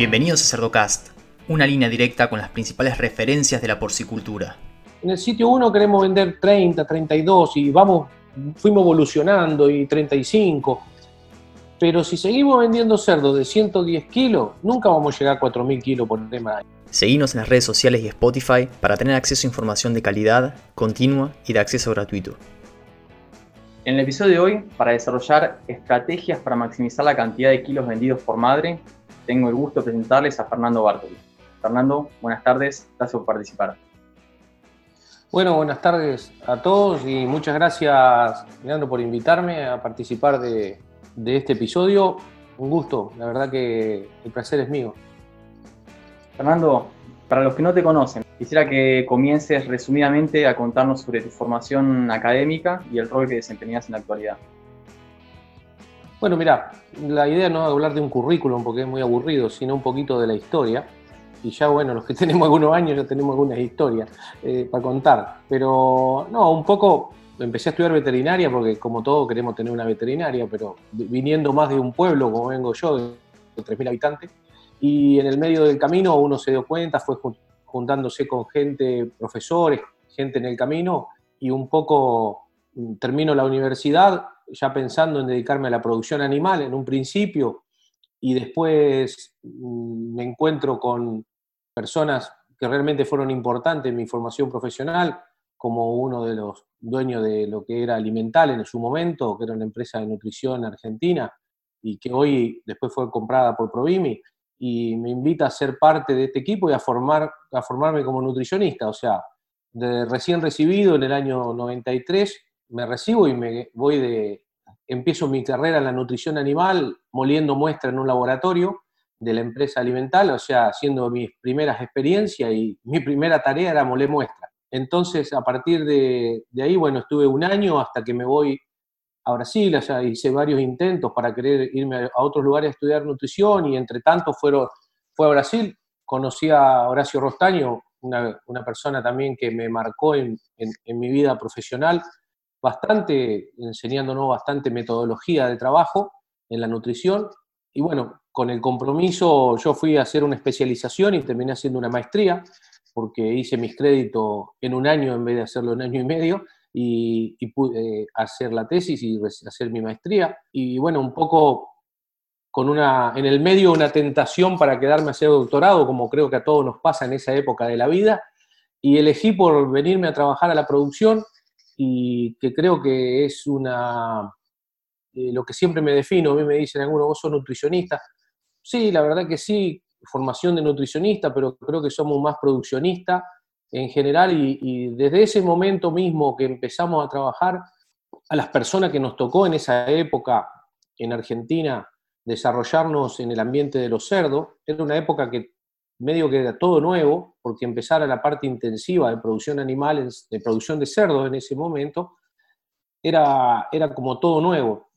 Bienvenidos a Cerdocast, una línea directa con las principales referencias de la porcicultura. En el sitio 1 queremos vender 30, 32 y vamos, fuimos evolucionando y 35. Pero si seguimos vendiendo cerdos de 110 kilos, nunca vamos a llegar a 4.000 kilos por tema. Seguimos en las redes sociales y Spotify para tener acceso a información de calidad, continua y de acceso gratuito. En el episodio de hoy, para desarrollar estrategias para maximizar la cantidad de kilos vendidos por madre, tengo el gusto de presentarles a Fernando Bartoli. Fernando, buenas tardes, gracias por participar. Bueno, buenas tardes a todos y muchas gracias, Leandro, por invitarme a participar de, de este episodio. Un gusto, la verdad que el placer es mío. Fernando, para los que no te conocen, quisiera que comiences resumidamente a contarnos sobre tu formación académica y el rol que desempeñas en la actualidad. Bueno, mira, la idea no es hablar de un currículum porque es muy aburrido, sino un poquito de la historia. Y ya, bueno, los que tenemos algunos años ya tenemos algunas historias eh, para contar. Pero, no, un poco empecé a estudiar veterinaria porque, como todo, queremos tener una veterinaria, pero viniendo más de un pueblo, como vengo yo, de 3.000 habitantes. Y en el medio del camino uno se dio cuenta, fue juntándose con gente, profesores, gente en el camino, y un poco mm, termino la universidad ya pensando en dedicarme a la producción animal en un principio y después mm, me encuentro con personas que realmente fueron importantes en mi formación profesional, como uno de los dueños de lo que era Alimental en su momento, que era una empresa de nutrición argentina y que hoy después fue comprada por Provimi y me invita a ser parte de este equipo y a, formar, a formarme como nutricionista, o sea, de recién recibido en el año 93 me recibo y me voy de, empiezo mi carrera en la nutrición animal moliendo muestra en un laboratorio de la empresa alimental, o sea, haciendo mis primeras experiencias y mi primera tarea era moler muestra. Entonces, a partir de, ahí, bueno, estuve un año hasta que me voy a Brasil, allá hice varios intentos para querer irme a otros lugares a estudiar nutrición y entre tanto fueron, fue a Brasil, conocí a Horacio Rostaño, una, persona también que me marcó en mi vida profesional, bastante, enseñándonos bastante metodología de trabajo en la nutrición. Y bueno, con el compromiso yo fui a hacer una especialización y terminé haciendo una maestría, porque hice mis créditos en un año en vez de hacerlo en año y medio, y, pude hacer la tesis y hacer mi maestría. Y bueno, un poco con una, en el medio una tentación para quedarme a hacer doctorado, como creo que a todos nos pasa en esa época de la vida, y elegí por venirme a trabajar a la producción y que creo que es una, eh, lo que siempre me defino, a mí me dicen algunos, vos sos nutricionista. Sí, la verdad que sí, formación de nutricionista, pero creo que somos más produccionistas en general y, desde ese momento mismo que empezamos a trabajar, a las personas que nos tocó en esa época en Argentina desarrollarnos en el ambiente de los cerdos, era una época que medio que era todo nuevo, porque empezara la parte intensiva de producción animal, de producción de cerdos en ese momento, era, era como todo nuevo.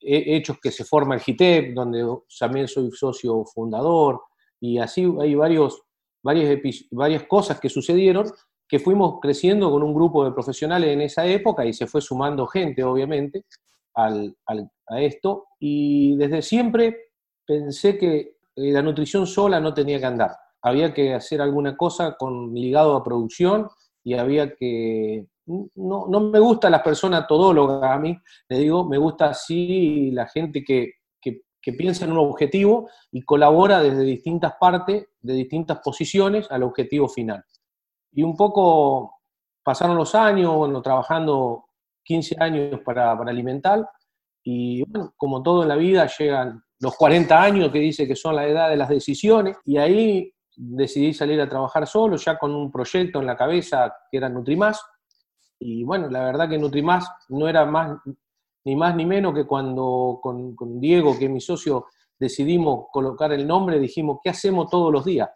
He hechos que se forma el GITEP, donde también soy socio fundador, y así hay varios, varias, cosas que sucedieron que fuimos creciendo con un grupo de profesionales en esa época y se fue sumando gente, obviamente, al, a esto. Y desde siempre pensé que eh, la nutrición sola no tenía que andar. Había que hacer alguna cosa con, ligado a producción y había que... No, no me gusta las personas todólogas a mí, le digo, me gusta así la gente que, que, que piensa en un objetivo y colabora desde distintas partes, de distintas posiciones al objetivo final. Y un poco pasaron los años, bueno, trabajando 15 años para, para alimentar, y bueno, como todo en la vida, llegan los 40 años que dice que son la edad de las decisiones, y ahí decidí salir a trabajar solo, ya con un proyecto en la cabeza que era Nutrimás, y bueno, la verdad que Nutrimás no era más ni más ni menos que cuando con, Diego, que es mi socio, decidimos colocar el nombre, dijimos, ¿qué hacemos todos los días?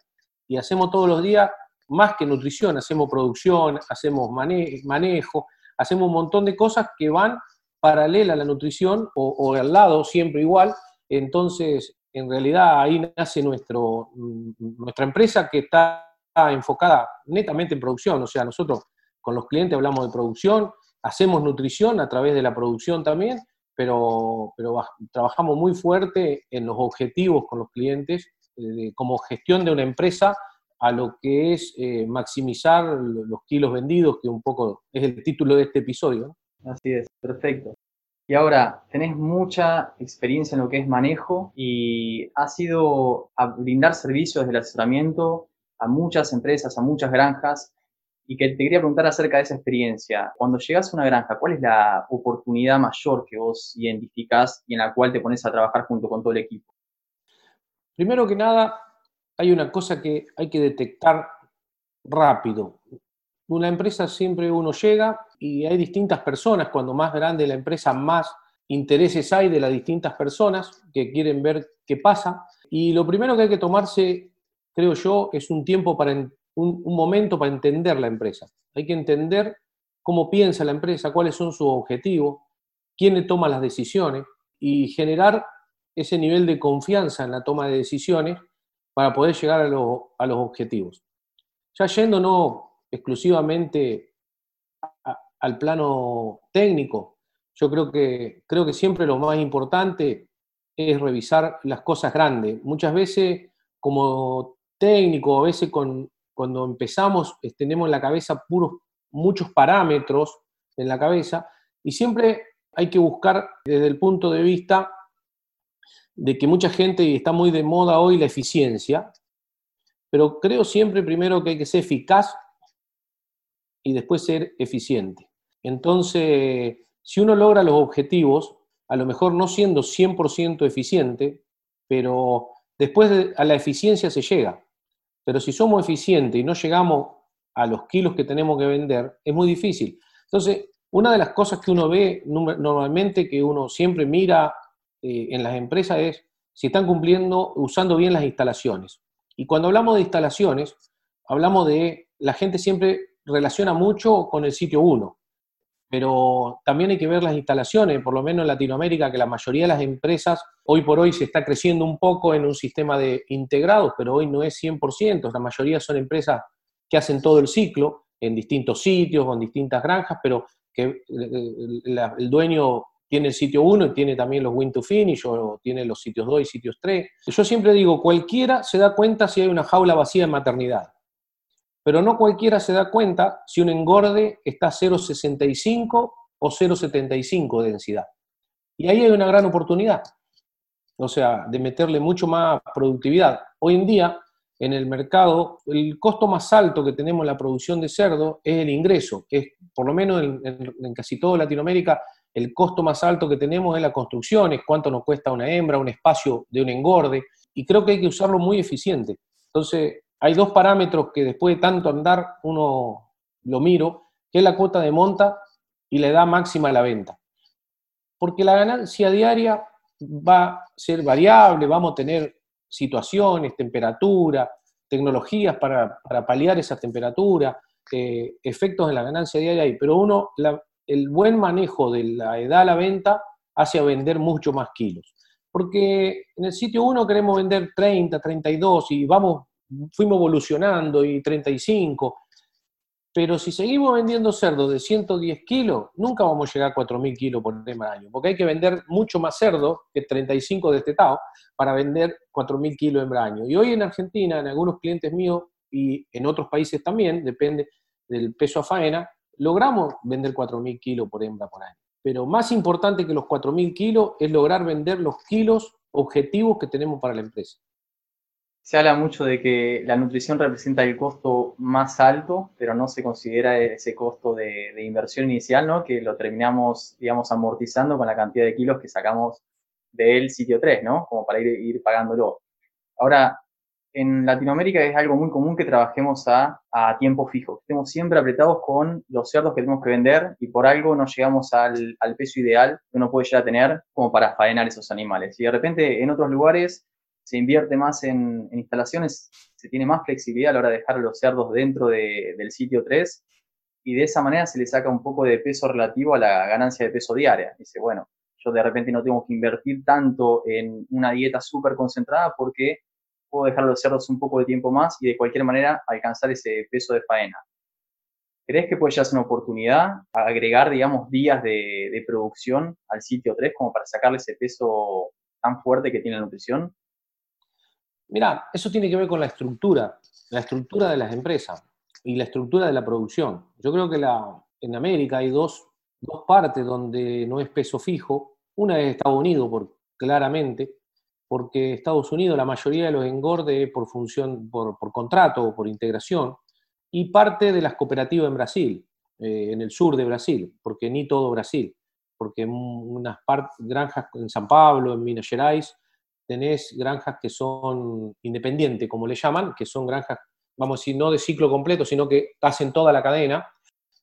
Y hacemos todos los días más que nutrición, hacemos producción, hacemos manejo, hacemos un montón de cosas que van paralela a la nutrición o, o al lado, siempre igual, entonces, en realidad ahí nace nuestro, mm, nuestra empresa que está enfocada netamente en producción, o sea, nosotros con los clientes hablamos de producción, hacemos nutrición a través de la producción también, pero, pero trabajamos muy fuerte en los objetivos con los clientes como gestión de una empresa a lo que es eh, maximizar los kilos vendidos, que un poco es el título de este episodio. Así es, perfecto. Y ahora, tenés mucha experiencia en lo que es manejo y has ido a brindar servicios del asesoramiento a muchas empresas, a muchas granjas, y que te quería preguntar acerca de esa experiencia. Cuando llegas a una granja, ¿cuál es la oportunidad mayor que vos identificás y en la cual te pones a trabajar junto con todo el equipo? Primero que nada, hay una cosa que hay que detectar rápido. Una empresa siempre uno llega y hay distintas personas, cuando más grande la empresa, más intereses hay de las distintas personas que quieren ver qué pasa. Y lo primero que hay que tomarse, creo yo, es un tiempo para un, momento para entender la empresa. Hay que entender cómo piensa la empresa, cuáles son sus objetivos, quién toma las decisiones y generar ese nivel de confianza en la toma de decisiones para poder llegar a, los objetivos. Ya yendo no exclusivamente al plano técnico, yo creo que, creo que siempre lo más importante es revisar las cosas grandes. Muchas veces como técnico, a veces con, cuando empezamos tenemos en la cabeza puros, muchos parámetros en la cabeza y siempre hay que buscar desde el punto de vista de que mucha gente, está muy de moda hoy la eficiencia, pero creo siempre primero que hay que ser eficaz y después ser eficiente. Entonces, si uno logra los objetivos, a lo mejor no siendo 100% eficiente, pero después a la eficiencia se llega. Pero si somos eficientes y no llegamos a los kilos que tenemos que vender, es muy difícil. Entonces, una de las cosas que uno ve normalmente, que uno siempre mira eh, en las empresas es si están cumpliendo, usando bien las instalaciones. Y cuando hablamos de instalaciones, hablamos de, la gente siempre relaciona mucho con el sitio 1, pero también hay que ver las instalaciones, por lo menos en Latinoamérica, que la mayoría de las empresas hoy por hoy se está creciendo un poco en un sistema de integrados, pero hoy no es 100%, la mayoría son empresas que hacen todo el ciclo en distintos sitios, con distintas granjas, pero que eh, el dueño tiene el sitio 1 y tiene también los win to finish o tiene los sitios 2 y sitios 3. Yo siempre digo, cualquiera se da cuenta si hay una jaula vacía en maternidad, pero no cualquiera se da cuenta si un engorde está 0,65 o 0,75 de densidad. Y ahí hay una gran oportunidad, o sea, de meterle mucho más productividad. Hoy en día, en el mercado, el costo más alto que tenemos en la producción de cerdo es el ingreso, que es, por lo menos en, casi toda Latinoamérica, el costo más alto que tenemos es la construcción, es cuánto nos cuesta una hembra, un espacio de un engorde, y creo que hay que usarlo muy eficiente. Entonces, hay dos parámetros que después de tanto andar uno lo miro, que es la cuota de monta y la edad máxima de la venta. Porque la ganancia diaria va a ser variable, vamos a tener situaciones, temperatura, tecnologías para, paliar esa temperatura, eh, efectos en la ganancia diaria ahí, pero uno, el buen manejo de la edad a la venta hace vender mucho más kilos. Porque en el sitio 1 queremos vender 30, 32 y vamos, fuimos evolucionando y 35. Pero si seguimos vendiendo cerdo de 110 kilos, nunca vamos a llegar a 4.000 kilos por tema año, porque hay que vender mucho más cerdo que 35 destetado para vender 4.000 kilos en año. Y hoy en Argentina, en algunos clientes míos y en otros países también, depende del peso a faena, logramos vender 4.000 kilos por hembra por año. Pero más importante que los 4.000 kilos es lograr vender los kilos objetivos que tenemos para la empresa. Se habla mucho de que la nutrición representa el costo más alto, pero no se considera ese costo de, inversión inicial, ¿no? Que lo terminamos, digamos, amortizando con la cantidad de kilos que sacamos del sitio 3, ¿no? Como para ir, ir pagándolo. Ahora, en Latinoamérica es algo muy común que trabajemos a, tiempo fijo, estemos siempre apretados con los cerdos que tenemos que vender y por algo no llegamos al, peso ideal que uno puede llegar a tener como para faenar esos animales. Y de repente en otros lugares se invierte más en, instalaciones, se tiene más flexibilidad a la hora de dejar los cerdos dentro del sitio 3 y de esa manera se le saca un poco de peso relativo a la ganancia de peso diaria. Dice, bueno, yo de repente no tengo que invertir tanto en una dieta súper concentrada porque puedo dejar los cerdos un poco de tiempo más y de cualquier manera alcanzar ese peso de faena. ¿Crees que puede ya ser una oportunidad agregar, digamos, días de, producción al sitio 3 como para sacarle ese peso tan fuerte que tiene la nutrición? Mira, eso tiene que ver con la estructura, la estructura de las empresas y la estructura de la producción. Yo creo que en América hay dos, partes donde no es peso fijo. Una es Estados Unidos, por, claramente, porque Estados Unidos la mayoría de los engordes por función, por, por contrato o por integración, y parte de las cooperativas en Brasil, eh, en el sur de Brasil, porque ni todo Brasil, porque unas granjas en San Pablo, en Minas Gerais, tenés granjas que son independientes, como le llaman, que son granjas, vamos a decir, no de ciclo completo, sino que hacen toda la cadena.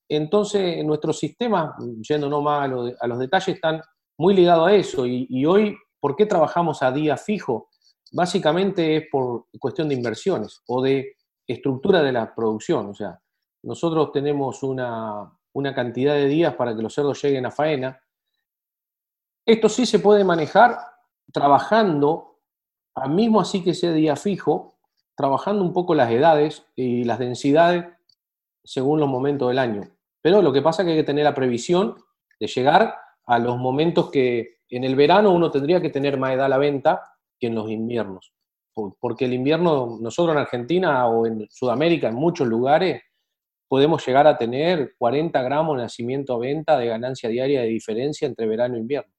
Entonces, nuestros sistemas, yendo no más a, los detalles, están muy ligados a eso. y hoy ¿Por qué trabajamos a día fijo? Básicamente es por cuestión de inversiones o de estructura de la producción. O sea, nosotros tenemos una, cantidad de días para que los cerdos lleguen a faena. Esto sí se puede manejar trabajando, mismo así que sea día fijo, trabajando un poco las edades y las densidades según los momentos del año. Pero lo que pasa es que hay que tener la previsión de llegar a los momentos que en el verano uno tendría que tener más edad a la venta que en los inviernos, porque el invierno, nosotros en Argentina o en Sudamérica, en muchos lugares, podemos llegar a tener 40 gramos de nacimiento a venta de ganancia diaria de diferencia entre verano e invierno.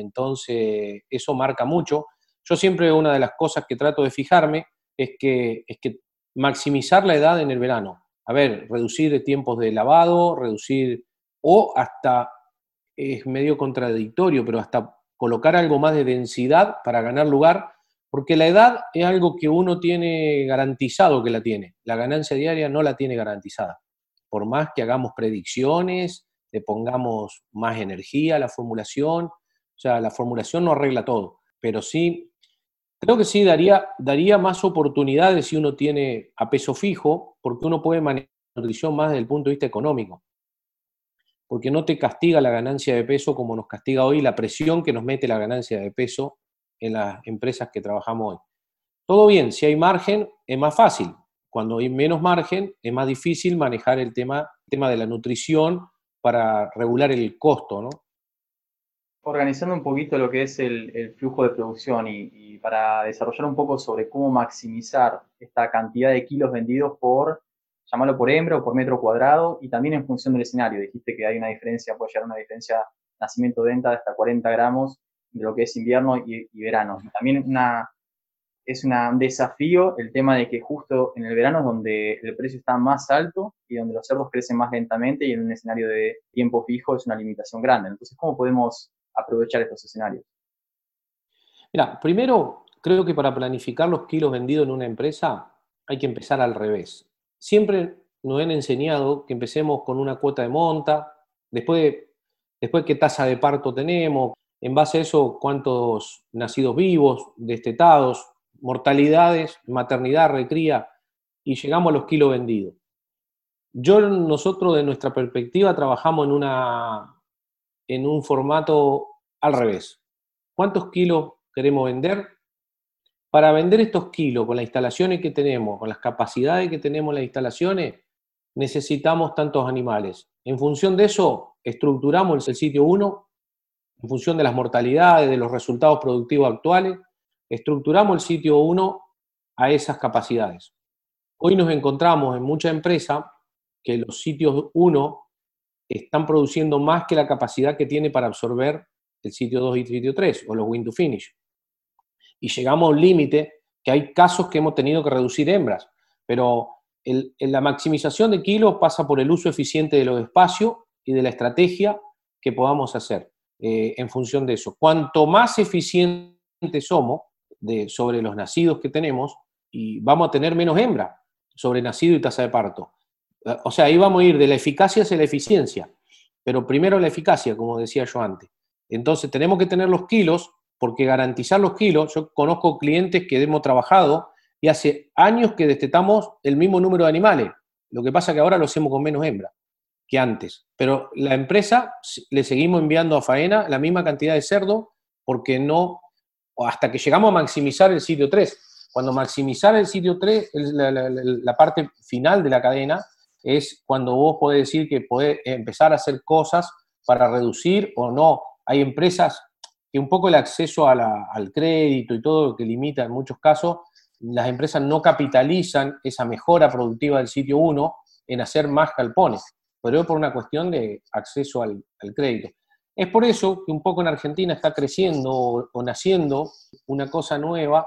Entonces, eso marca mucho. Yo siempre una de las cosas que trato de fijarme es que, es que maximizar la edad en el verano. A ver, reducir tiempos de lavado, reducir o hasta es medio contradictorio, pero hasta colocar algo más de densidad para ganar lugar, porque la edad es algo que uno tiene garantizado que la tiene. La ganancia diaria no la tiene garantizada. Por más que hagamos predicciones, le pongamos más energía a la formulación, o sea, la formulación no arregla todo, pero sí, creo que sí daría, daría más oportunidades si uno tiene a peso fijo, porque uno puede manejar la nutrición más desde el punto de vista económico porque no te castiga la ganancia de peso como nos castiga hoy la presión que nos mete la ganancia de peso en las empresas que trabajamos hoy. Todo bien, si hay margen es más fácil. Cuando hay menos margen es más difícil manejar el tema, tema de la nutrición para regular el costo, ¿no? Organizando un poquito lo que es el, flujo de producción y, y para desarrollar un poco sobre cómo maximizar esta cantidad de kilos vendidos por llamarlo por hembra o por metro cuadrado y también en función del escenario. Dijiste que hay una diferencia, puede llegar a una diferencia nacimiento-venta de hasta 40 gramos de lo que es invierno y, verano. También una, es un desafío el tema de que justo en el verano es donde el precio está más alto y donde los cerdos crecen más lentamente y en un escenario de tiempo fijo es una limitación grande. Entonces, ¿cómo podemos aprovechar estos escenarios? Mira, primero creo que para planificar los kilos vendidos en una empresa hay que empezar al revés siempre nos han enseñado que empecemos con una cuota de monta, después, después qué tasa de parto tenemos, en base a eso cuántos nacidos vivos, destetados, mortalidades, maternidad, recría, y llegamos a los kilos vendidos. Yo, nosotros de nuestra perspectiva trabajamos en, una, en un formato al revés. ¿Cuántos kilos queremos vender? para vender estos kilos con las instalaciones que tenemos, con las capacidades que tenemos en las instalaciones, necesitamos tantos animales. En función de eso, estructuramos el sitio 1, en función de las mortalidades, de los resultados productivos actuales, estructuramos el sitio 1 a esas capacidades. Hoy nos encontramos en muchas empresas que los sitios 1 están produciendo más que la capacidad que tiene para absorber el sitio 2 y el sitio 3, o los win to finish y llegamos a un límite que hay casos que hemos tenido que reducir hembras, pero la maximización de kilos pasa por el uso eficiente de los espacios y de la estrategia que podamos hacer eh, en función de eso. Cuanto más eficientes somos de, sobre los nacidos que tenemos, y vamos a tener menos hembra sobre nacido y tasa de parto. O sea, ahí vamos a ir de la eficacia hacia la eficiencia, pero primero la eficacia, como decía yo antes. Entonces tenemos que tener los kilos porque garantizar los kilos, yo conozco clientes que hemos trabajado y hace años que destetamos el mismo número de animales. Lo que pasa que ahora lo hacemos con menos hembra que antes. Pero la empresa le seguimos enviando a faena la misma cantidad de cerdo porque no, hasta que llegamos a maximizar el sitio 3. Cuando maximizar el sitio 3, la, la parte final de la cadena, es cuando vos podés decir que podés empezar a hacer cosas para reducir o no. Hay empresas un poco el acceso al crédito y todo lo que limita en muchos casos las empresas no capitalizan esa mejora productiva del sitio 1 en hacer más galpones, pero es por una cuestión de acceso al, crédito. Es por eso que un poco en Argentina está creciendo o, naciendo una cosa nueva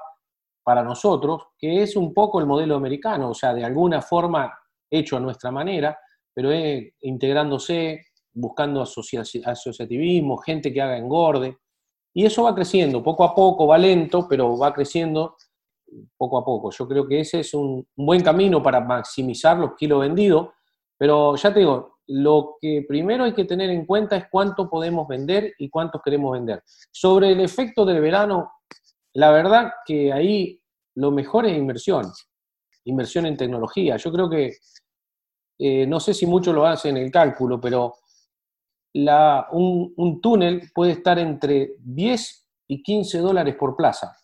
para nosotros, que es un poco el modelo americano, o sea, de alguna forma hecho a nuestra manera, pero es integrándose, buscando asociativismo, gente que haga engorde, y eso va creciendo, poco a poco, va lento, pero va creciendo poco a poco. Yo creo que ese es un, buen camino para maximizar los kilos vendidos, pero ya te digo, lo que primero hay que tener en cuenta es cuánto podemos vender y cuántos queremos vender. Sobre el efecto del verano, la verdad que ahí lo mejor es inversión, inversión en tecnología. Yo creo que, eh, no sé si mucho lo hacen en el cálculo, pero un, túnel puede estar entre 10 y 15 dólares por plaza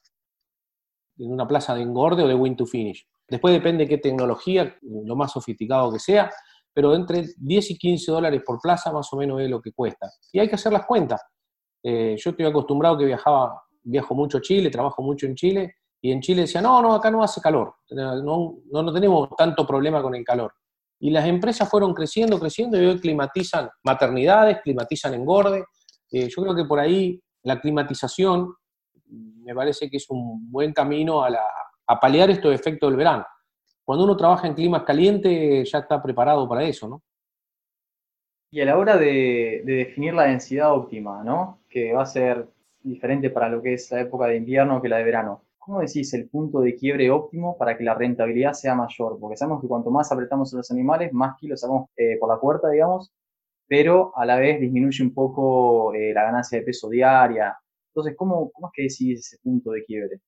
en una plaza de engorde o de win to finish. Después depende de qué tecnología, lo más sofisticado que sea, pero entre 10 y 15 dólares por plaza más o menos es lo que cuesta. Y hay que hacer las cuentas. Eh, yo estoy acostumbrado que viajaba, viajo mucho a Chile, trabajo mucho en Chile, y en Chile decía, no, no, acá no hace calor, no, no, tenemos tanto problema con el calor. Y las empresas fueron creciendo, creciendo, y hoy climatizan maternidades, climatizan engorde. Eh, yo creo que por ahí la climatización me parece que es un buen camino a, paliar estos efectos del verano. Cuando uno trabaja en climas calientes ya está preparado para eso, ¿no? Y a la hora de, definir la densidad óptima, ¿no? Que va a ser diferente para lo que es la época de invierno que la de verano. ¿Cómo decís el punto de quiebre óptimo para que la rentabilidad sea mayor? Porque sabemos que cuanto más apretamos a los animales, más kilos sacamos eh, por la puerta, digamos, pero a la vez disminuye un poco eh, la ganancia de peso diaria, entonces, ¿cómo, cómo es que decís ese punto de quiebre?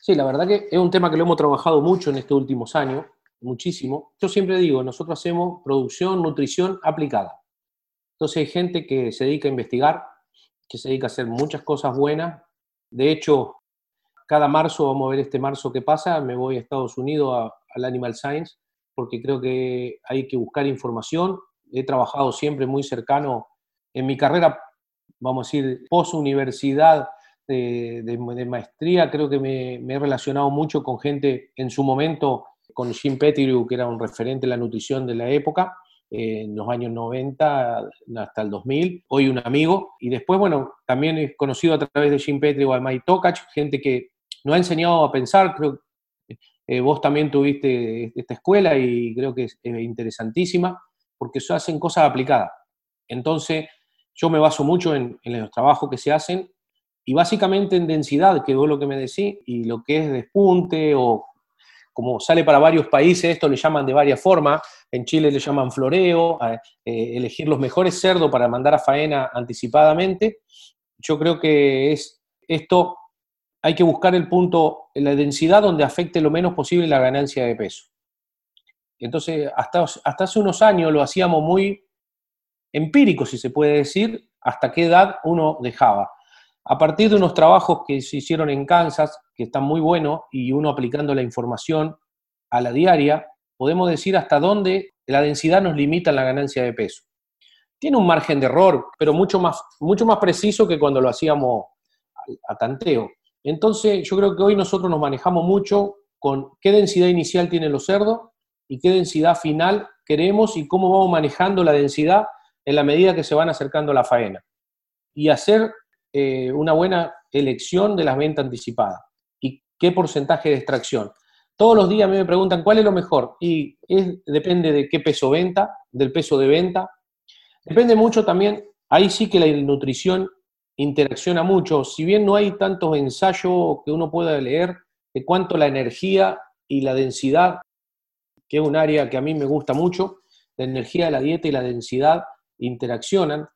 Sí, la verdad que es un tema que lo hemos trabajado mucho en estos últimos años, muchísimo. Yo siempre digo, nosotros hacemos producción, nutrición aplicada. Entonces hay gente que se dedica a investigar, que se dedica a hacer muchas cosas buenas. De hecho, cada marzo, vamos a ver este marzo que pasa, me voy a Estados Unidos al Animal Science, porque creo que hay que buscar información. He trabajado siempre muy cercano en mi carrera vamos a decir, post-universidad de, maestría, creo que me, he relacionado mucho con gente en su momento, con Jim Pettigrew, que era un referente en la nutrición de la época, en los años 90 hasta el 2000, hoy un amigo, y después, bueno, también he conocido a través de Jim Pettigrew a Mike Tokach, gente que nos ha enseñado a pensar, creo eh, vos también tuviste esta escuela y creo que es, interesantísima, porque eso hacen cosas aplicadas. Entonces, yo me baso mucho en, los trabajos que se hacen y básicamente en densidad, que vos lo que me decís, y lo que es despunte o como sale para varios países, esto le llaman de varias formas. En Chile le llaman floreo, eh, elegir los mejores cerdos para mandar a faena anticipadamente. Yo creo que es esto, hay que buscar el punto, la densidad donde afecte lo menos posible la ganancia de peso. Entonces, hasta, hace unos años lo hacíamos muy empírico, si se puede decir, hasta qué edad uno dejaba. A partir de unos trabajos que se hicieron en Kansas, que están muy buenos, y uno aplicando la información a la diaria, podemos decir hasta dónde la densidad nos limita la ganancia de peso. Tiene un margen de error, pero mucho más, mucho más preciso que cuando lo hacíamos a tanteo. Entonces, yo creo que hoy nosotros nos manejamos mucho con qué densidad inicial tienen los cerdos y qué densidad final queremos y cómo vamos manejando la densidad en la medida que se van acercando a la faena. Y hacer eh, una buena elección de las ventas anticipadas. ¿Y qué porcentaje de extracción? Todos los días a mí me preguntan cuál es lo mejor. Y depende de qué peso venta, del peso de venta. Depende mucho también, ahí sí que la nutrición interacciona mucho. Si bien no hay tantos ensayos que uno pueda leer de cuánto la energía y la densidad, que es un área que a mí me gusta mucho, la energía de la dieta y la densidad interaccionan,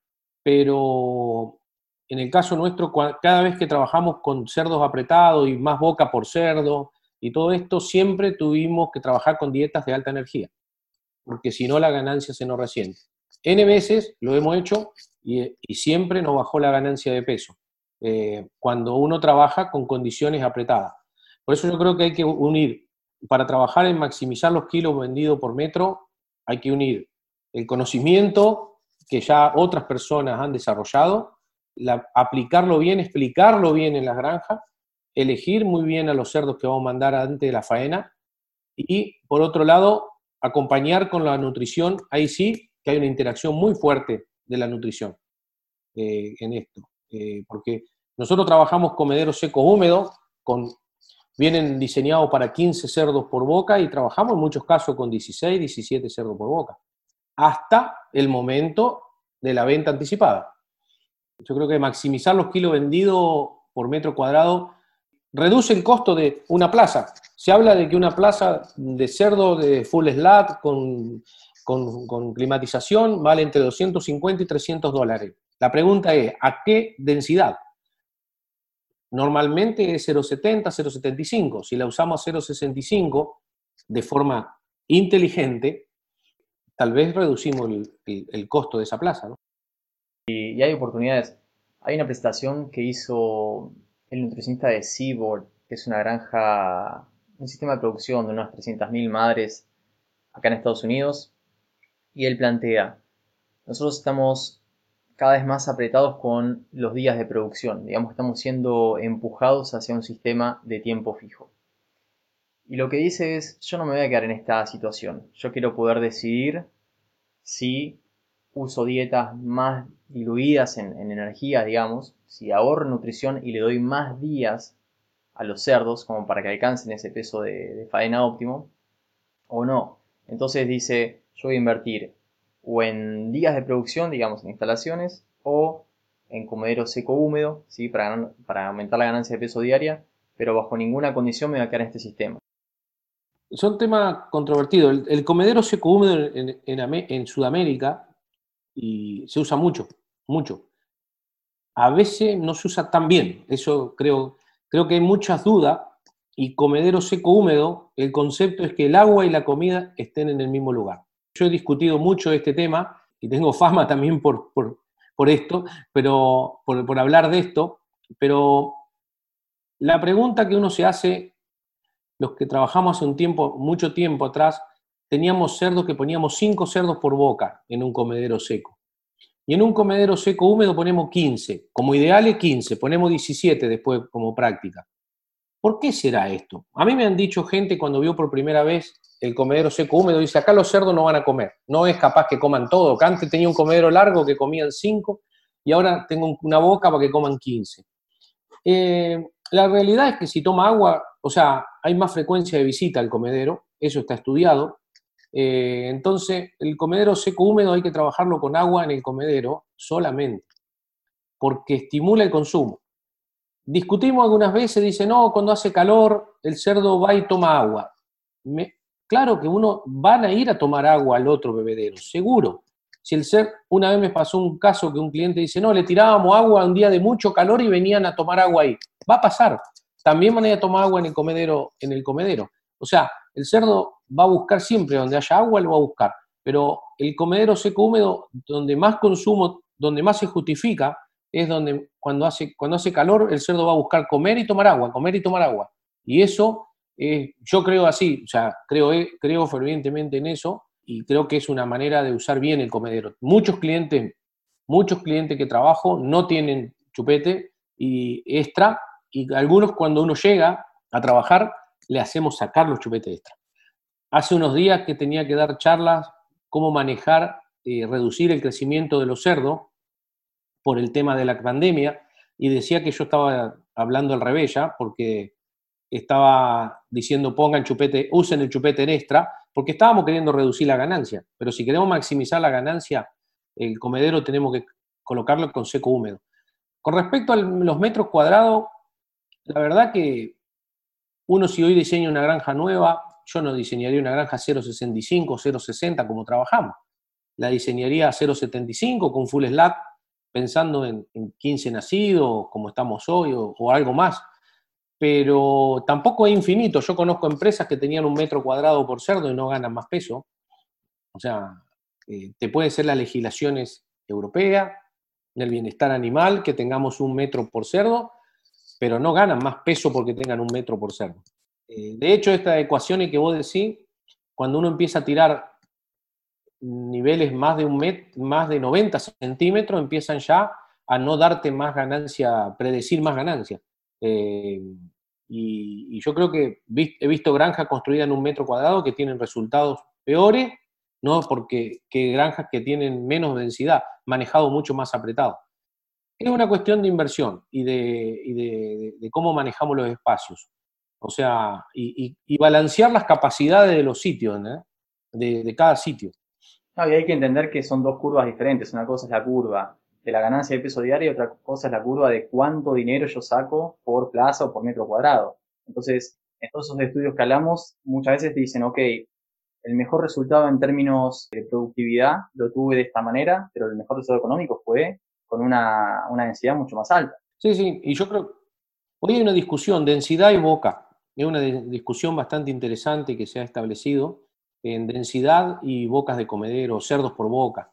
pero en el caso nuestro, cada vez que trabajamos con cerdos apretados y más boca por cerdo y todo esto, siempre tuvimos que trabajar con dietas de alta energía, porque si no la ganancia se nos resiente. N veces lo hemos hecho y, siempre nos bajó la ganancia de peso, eh, cuando uno trabaja con condiciones apretadas. Por eso yo creo que hay que unir, para trabajar en maximizar los kilos vendidos por metro, hay que unir el conocimiento que ya otras personas han desarrollado, aplicarlo bien, explicarlo bien en las granjas elegir muy bien a los cerdos que vamos a mandar antes de la faena y, por otro lado, acompañar con la nutrición. Ahí sí que hay una interacción muy fuerte de la nutrición eh, en esto, eh, porque nosotros trabajamos comederos secos húmedos, con, vienen diseñados para 15 cerdos por boca y trabajamos en muchos casos con 16, 17 cerdos por boca, hasta el momento de la venta anticipada. Yo creo que maximizar los kilos vendidos por metro cuadrado reduce el costo de una plaza. Se habla de que una plaza de cerdo de full slab con, con, climatización vale entre 250 y 300 dólares. La pregunta es, ¿a qué densidad? Normalmente es 0,70, 0,75. Si la usamos a 0,65 de forma inteligente, tal vez reducimos el, costo de esa plaza. Y, y, hay oportunidades. Hay una presentación que hizo el nutricionista de Seaboard, que es una granja, un sistema de producción de unas 300.000 madres acá en Estados Unidos, y él plantea, nosotros estamos cada vez más apretados con los días de producción, digamos, estamos siendo empujados hacia un sistema de tiempo fijo. Y lo que dice es, yo no me voy a quedar en esta situación, yo quiero poder decidir si uso dietas más diluidas en, energía, digamos, si ahorro nutrición y le doy más días a los cerdos como para que alcancen ese peso de, de faena óptimo, o no. Entonces dice, yo voy a invertir o en días de producción, digamos, en instalaciones, o en comedero seco húmedo, ¿sí? para, para aumentar la ganancia de peso diaria, pero bajo ninguna condición me va a quedar en este sistema. Son temas controvertidos. El, comedero seco húmedo en, en, Sudamérica y se usa mucho, mucho. A veces no se usa tan bien, eso creo, creo que hay muchas dudas y comedero seco húmedo, el concepto es que el agua y la comida estén en el mismo lugar. Yo he discutido mucho este tema y tengo fama también por, por, esto, pero por, hablar de esto, pero la pregunta que uno se hace, los que trabajamos hace un tiempo, mucho tiempo atrás, teníamos cerdos que poníamos 5 cerdos por boca en un comedero seco. Y en un comedero seco húmedo ponemos 15. Como ideal es 15, ponemos 17 después como práctica. ¿Por qué será esto? A mí me han dicho gente cuando vio por primera vez el comedero seco húmedo, dice, acá los cerdos no van a comer, no es capaz que coman todo, antes tenía un comedero largo que comían 5 y ahora tengo una boca para que coman 15. Eh, la realidad es que si toma agua, o sea, hay más frecuencia de visita al comedero, eso está estudiado. Eh, entonces, el comedero seco húmedo hay que trabajarlo con agua en el comedero solamente, porque estimula el consumo. Discutimos algunas veces, dice, no, cuando hace calor el cerdo va y toma agua. Claro que uno van a ir a tomar agua al otro bebedero, seguro. Si el ser, una vez me pasó un caso que un cliente dice, no, le tirábamos agua un día de mucho calor y venían a tomar agua ahí. Va a pasar. También van a ir a tomar agua en el comedero, en el comedero. O sea, el cerdo va a buscar siempre donde haya agua, lo va a buscar. Pero el comedero seco húmedo, donde más consumo, donde más se justifica, es donde cuando hace, cuando hace calor el cerdo va a buscar comer y tomar agua, comer y tomar agua. Y eso, yo creo así, o sea, creo, eh, creo fervientemente en eso y creo que es una manera de usar bien el comedero. Muchos clientes, muchos clientes que trabajo no tienen chupete y extra y algunos cuando uno llega a trabajar le hacemos sacar los chupetes extra. Hace unos días que tenía que dar charlas cómo manejar, y eh, reducir el crecimiento de los cerdos por el tema de la pandemia y decía que yo estaba hablando al revés porque estaba diciendo pongan chupete, usen el chupete en extra, porque estábamos queriendo reducir la ganancia, pero si queremos maximizar la ganancia, el comedero tenemos que colocarlo con seco húmedo. Con respecto a los metros cuadrados, la verdad que uno si hoy diseña una granja nueva, yo no diseñaría una granja 0,65, 0,60 como trabajamos. La diseñaría 0,75 con full slack pensando en, 15 nacidos, como estamos hoy, o, algo más. Pero tampoco es infinito. Yo conozco empresas que tenían un metro cuadrado por cerdo y no ganan más peso. O sea, eh, te puede ser las legislaciones europeas, del bienestar animal, que tengamos un metro por cerdo, pero no ganan más peso porque tengan un metro por cerdo. Eh, de hecho, estas ecuaciones que vos decís, cuando uno empieza a tirar niveles más de un met, más de 90 centímetros empiezan ya a no darte más ganancia, predecir más ganancia. Eh, Y, yo creo que he visto granjas construidas en un metro cuadrado que tienen resultados peores, no porque que granjas que tienen menos densidad, manejado mucho más apretado. Es una cuestión de inversión y de, cómo manejamos los espacios. O sea, y, balancear las capacidades de los sitios, de, cada sitio. y hay que entender que son dos curvas diferentes. Una cosa es la curva de la ganancia de peso diario otra cosa es la curva de cuánto dinero yo saco por plaza o por metro cuadrado. Entonces, en todos esos estudios que hablamos, muchas veces dicen, ok, el mejor resultado en términos de productividad lo tuve de esta manera, pero el mejor resultado económico fue con una, una densidad mucho más alta. Sí, sí, y yo creo, hoy hay una discusión, densidad y boca, es una discusión bastante interesante que se ha establecido en densidad y bocas de comedero, cerdos por boca.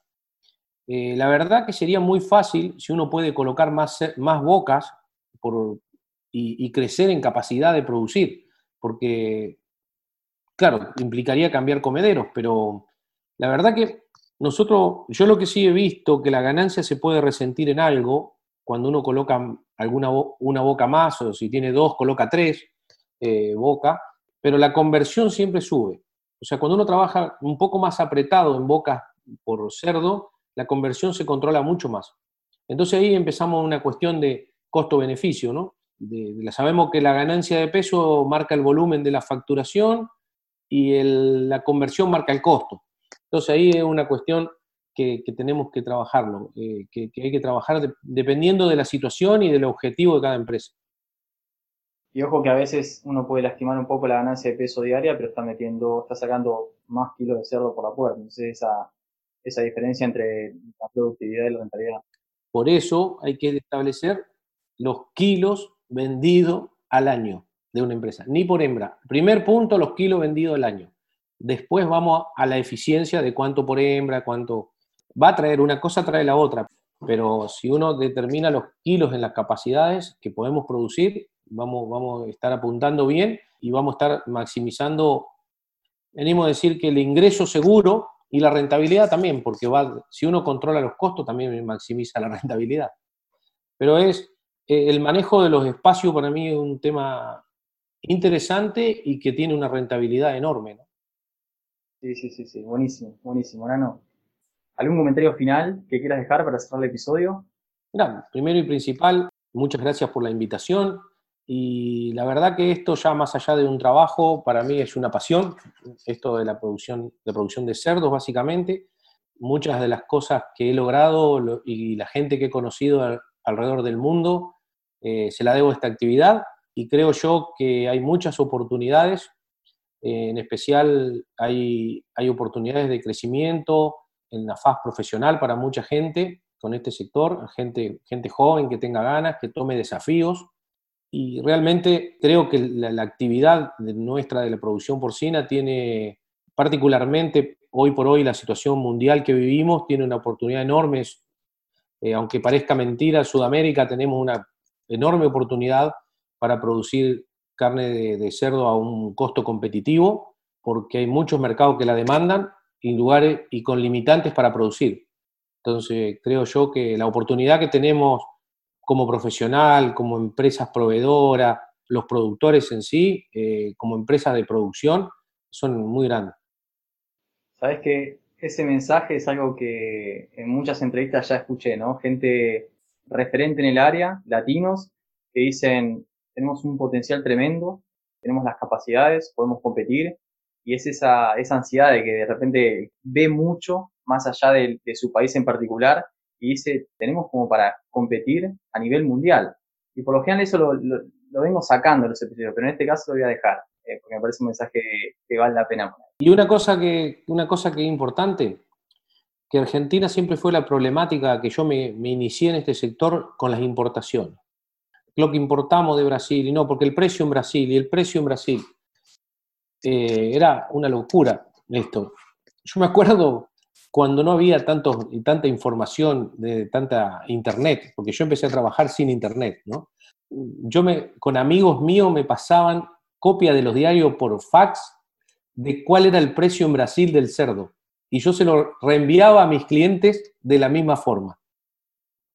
Eh, la verdad que sería muy fácil si uno puede colocar más, más bocas y, crecer en capacidad de producir, porque, claro, implicaría cambiar comederos, pero la verdad que nosotros, yo lo que sí he visto, que la ganancia se puede resentir en algo, cuando uno coloca alguna una boca más, o si tiene dos, coloca tres eh, boca, pero la conversión siempre sube. O sea, cuando uno trabaja un poco más apretado en bocas por cerdo, la conversión se controla mucho más. Entonces ahí empezamos una cuestión de costo-beneficio, ¿no? sabemos que la ganancia de peso marca el volumen de la facturación y la conversión marca el costo. Entonces ahí es una cuestión que, tenemos que trabajarlo, eh, que, hay que trabajar dependiendo de la situación y del objetivo de cada empresa. Y ojo que a veces uno puede lastimar un poco la ganancia de peso diaria, pero está metiendo, está sacando más kilos de cerdo por la puerta. Entonces esa, esa diferencia entre la productividad y la rentabilidad. Por eso hay que establecer los kilos vendidos al año de una empresa, ni por hembra. Primer punto, los kilos vendidos al año. Después vamos a la eficiencia de cuánto por hembra, cuánto... Va a traer una cosa, trae la otra. Pero si uno determina los kilos en las capacidades que podemos producir, vamos, vamos a estar apuntando bien y vamos a estar maximizando, venimos a decir que el ingreso seguro y la rentabilidad también, porque va, si uno controla los costos, también maximiza la rentabilidad. Pero es eh, el manejo de los espacios para mí es un tema interesante y que tiene una rentabilidad enorme. ¿no? Sí, sí, sí, sí, buenísimo, buenísimo. Nano, ¿algún comentario final que quieras dejar para cerrar el episodio? Mira, primero y principal, muchas gracias por la invitación. Y la verdad que esto ya más allá de un trabajo, para mí es una pasión, esto de la producción de, producción de cerdos básicamente. Muchas de las cosas que he logrado y la gente que he conocido alrededor del mundo eh, se la debo a esta actividad. Y creo yo que hay muchas oportunidades, eh, en especial hay, hay oportunidades de crecimiento en la faz profesional para mucha gente con este sector, gente, gente joven que tenga ganas, que tome desafíos y realmente creo que la, actividad nuestra de la producción porcina tiene, particularmente hoy por hoy, la situación mundial que vivimos, tiene una oportunidad enorme. Eh, aunque parezca mentira, en Sudamérica tenemos una enorme oportunidad para producir carne de, cerdo a un costo competitivo, porque hay muchos mercados que la demandan y lugares y con limitantes para producir. Entonces, creo yo que la oportunidad que tenemos como profesional, como empresas proveedoras, los productores en sí, eh, como empresas de producción, son muy grandes. Sabes que ese mensaje es algo que en muchas entrevistas ya escuché, ¿no? Gente referente en el área, latinos, que dicen, tenemos un potencial tremendo, tenemos las capacidades, podemos competir, y es esa, esa ansiedad de que de repente ve mucho más allá de su país en particular y dice, tenemos como para competir a nivel mundial. Y por lo general eso lo, lo, vengo sacando en los episodios, pero en este caso lo voy a dejar, eh, porque me parece un mensaje que vale la pena poner. Y una cosa que, una cosa que es importante, que Argentina siempre fue la problemática que yo me, me inicié en este sector con las importaciones. Lo que importamos de Brasil, y no, porque el precio en Brasil y el precio en Brasil eh, era una locura esto. Yo me acuerdo cuando no había tanto, tanta información, de tanta internet, porque yo empecé a trabajar sin internet, ¿no? Yo me, con amigos míos me pasaban copia de los diarios por fax de cuál era el precio en Brasil del cerdo. Y yo se lo reenviaba a mis clientes de la misma forma,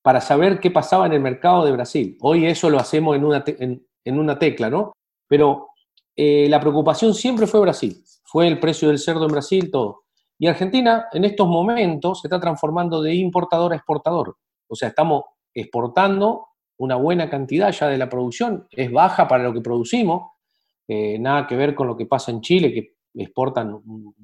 para saber qué pasaba en el mercado de Brasil. Hoy eso lo hacemos en una, en una tecla, ¿no? Pero eh, la preocupación siempre fue Brasil, fue el precio del cerdo en Brasil, todo. Y Argentina en estos momentos se está transformando de importador a exportador. O sea, estamos exportando una buena cantidad ya de la producción, es baja para lo que producimos, eh, nada que ver con lo que pasa en Chile, que exportan un,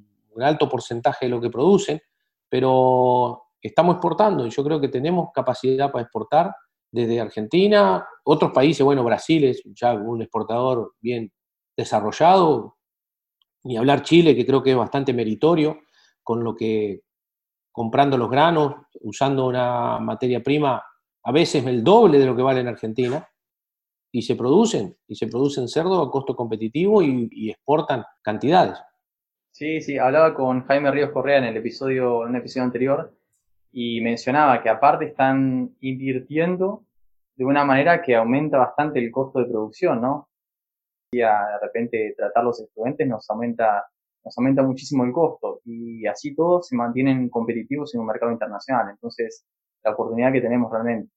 alto porcentaje de lo que producen, pero estamos exportando y yo creo que tenemos capacidad para exportar desde Argentina, otros países, bueno, Brasil es ya un exportador bien desarrollado, ni hablar Chile, que creo que es bastante meritorio, con lo que comprando los granos, usando una materia prima a veces el doble de lo que vale en Argentina, y se producen, y se producen cerdo a costo competitivo y, exportan cantidades. Sí, sí, hablaba con Jaime Ríos Correa en el episodio, en un episodio anterior, y mencionaba que aparte están invirtiendo de una manera que aumenta bastante el costo de producción, ¿no? Y de repente tratar los estudiantes nos aumenta, nos aumenta muchísimo el costo y así todos se mantienen competitivos en un mercado internacional. Entonces, la oportunidad que tenemos realmente.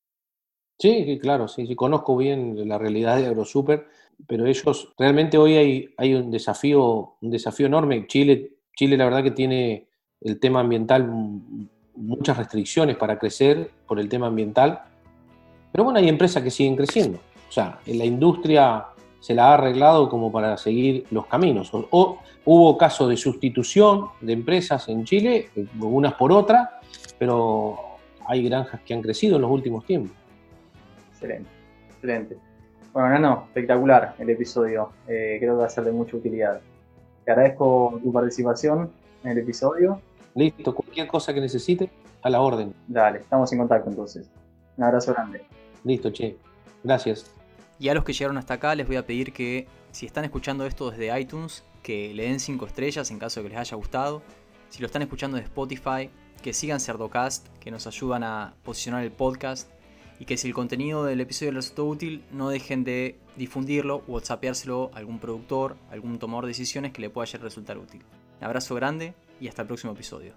Sí, claro, sí, sí, conozco bien la realidad de AgroSuper, pero ellos, realmente hoy hay, hay un desafío, un desafío enorme. Chile, Chile la verdad que tiene el tema ambiental muchas restricciones para crecer por el tema ambiental, pero bueno, hay empresas que siguen creciendo. O sea, en la industria se la ha arreglado como para seguir los caminos. O, hubo casos de sustitución de empresas en Chile, unas por otras, pero hay granjas que han crecido en los últimos tiempos. Excelente, excelente. Bueno, Nano, espectacular el episodio. Eh, creo que va a ser de mucha utilidad. Te agradezco tu participación en el episodio. Listo, cualquier cosa que necesite, a la orden. Dale, estamos en contacto entonces. Un abrazo grande. Listo, che. Gracias. Y a los que llegaron hasta acá les voy a pedir que, si están escuchando esto desde iTunes, que le den 5 estrellas en caso de que les haya gustado. Si lo están escuchando de Spotify, que sigan Cerdocast, que nos ayudan a posicionar el podcast. Y que si el contenido del episodio les resultó útil, no dejen de difundirlo o whatsappeárselo a algún productor, algún tomador de decisiones que le pueda resultar útil. Un abrazo grande y hasta el próximo episodio.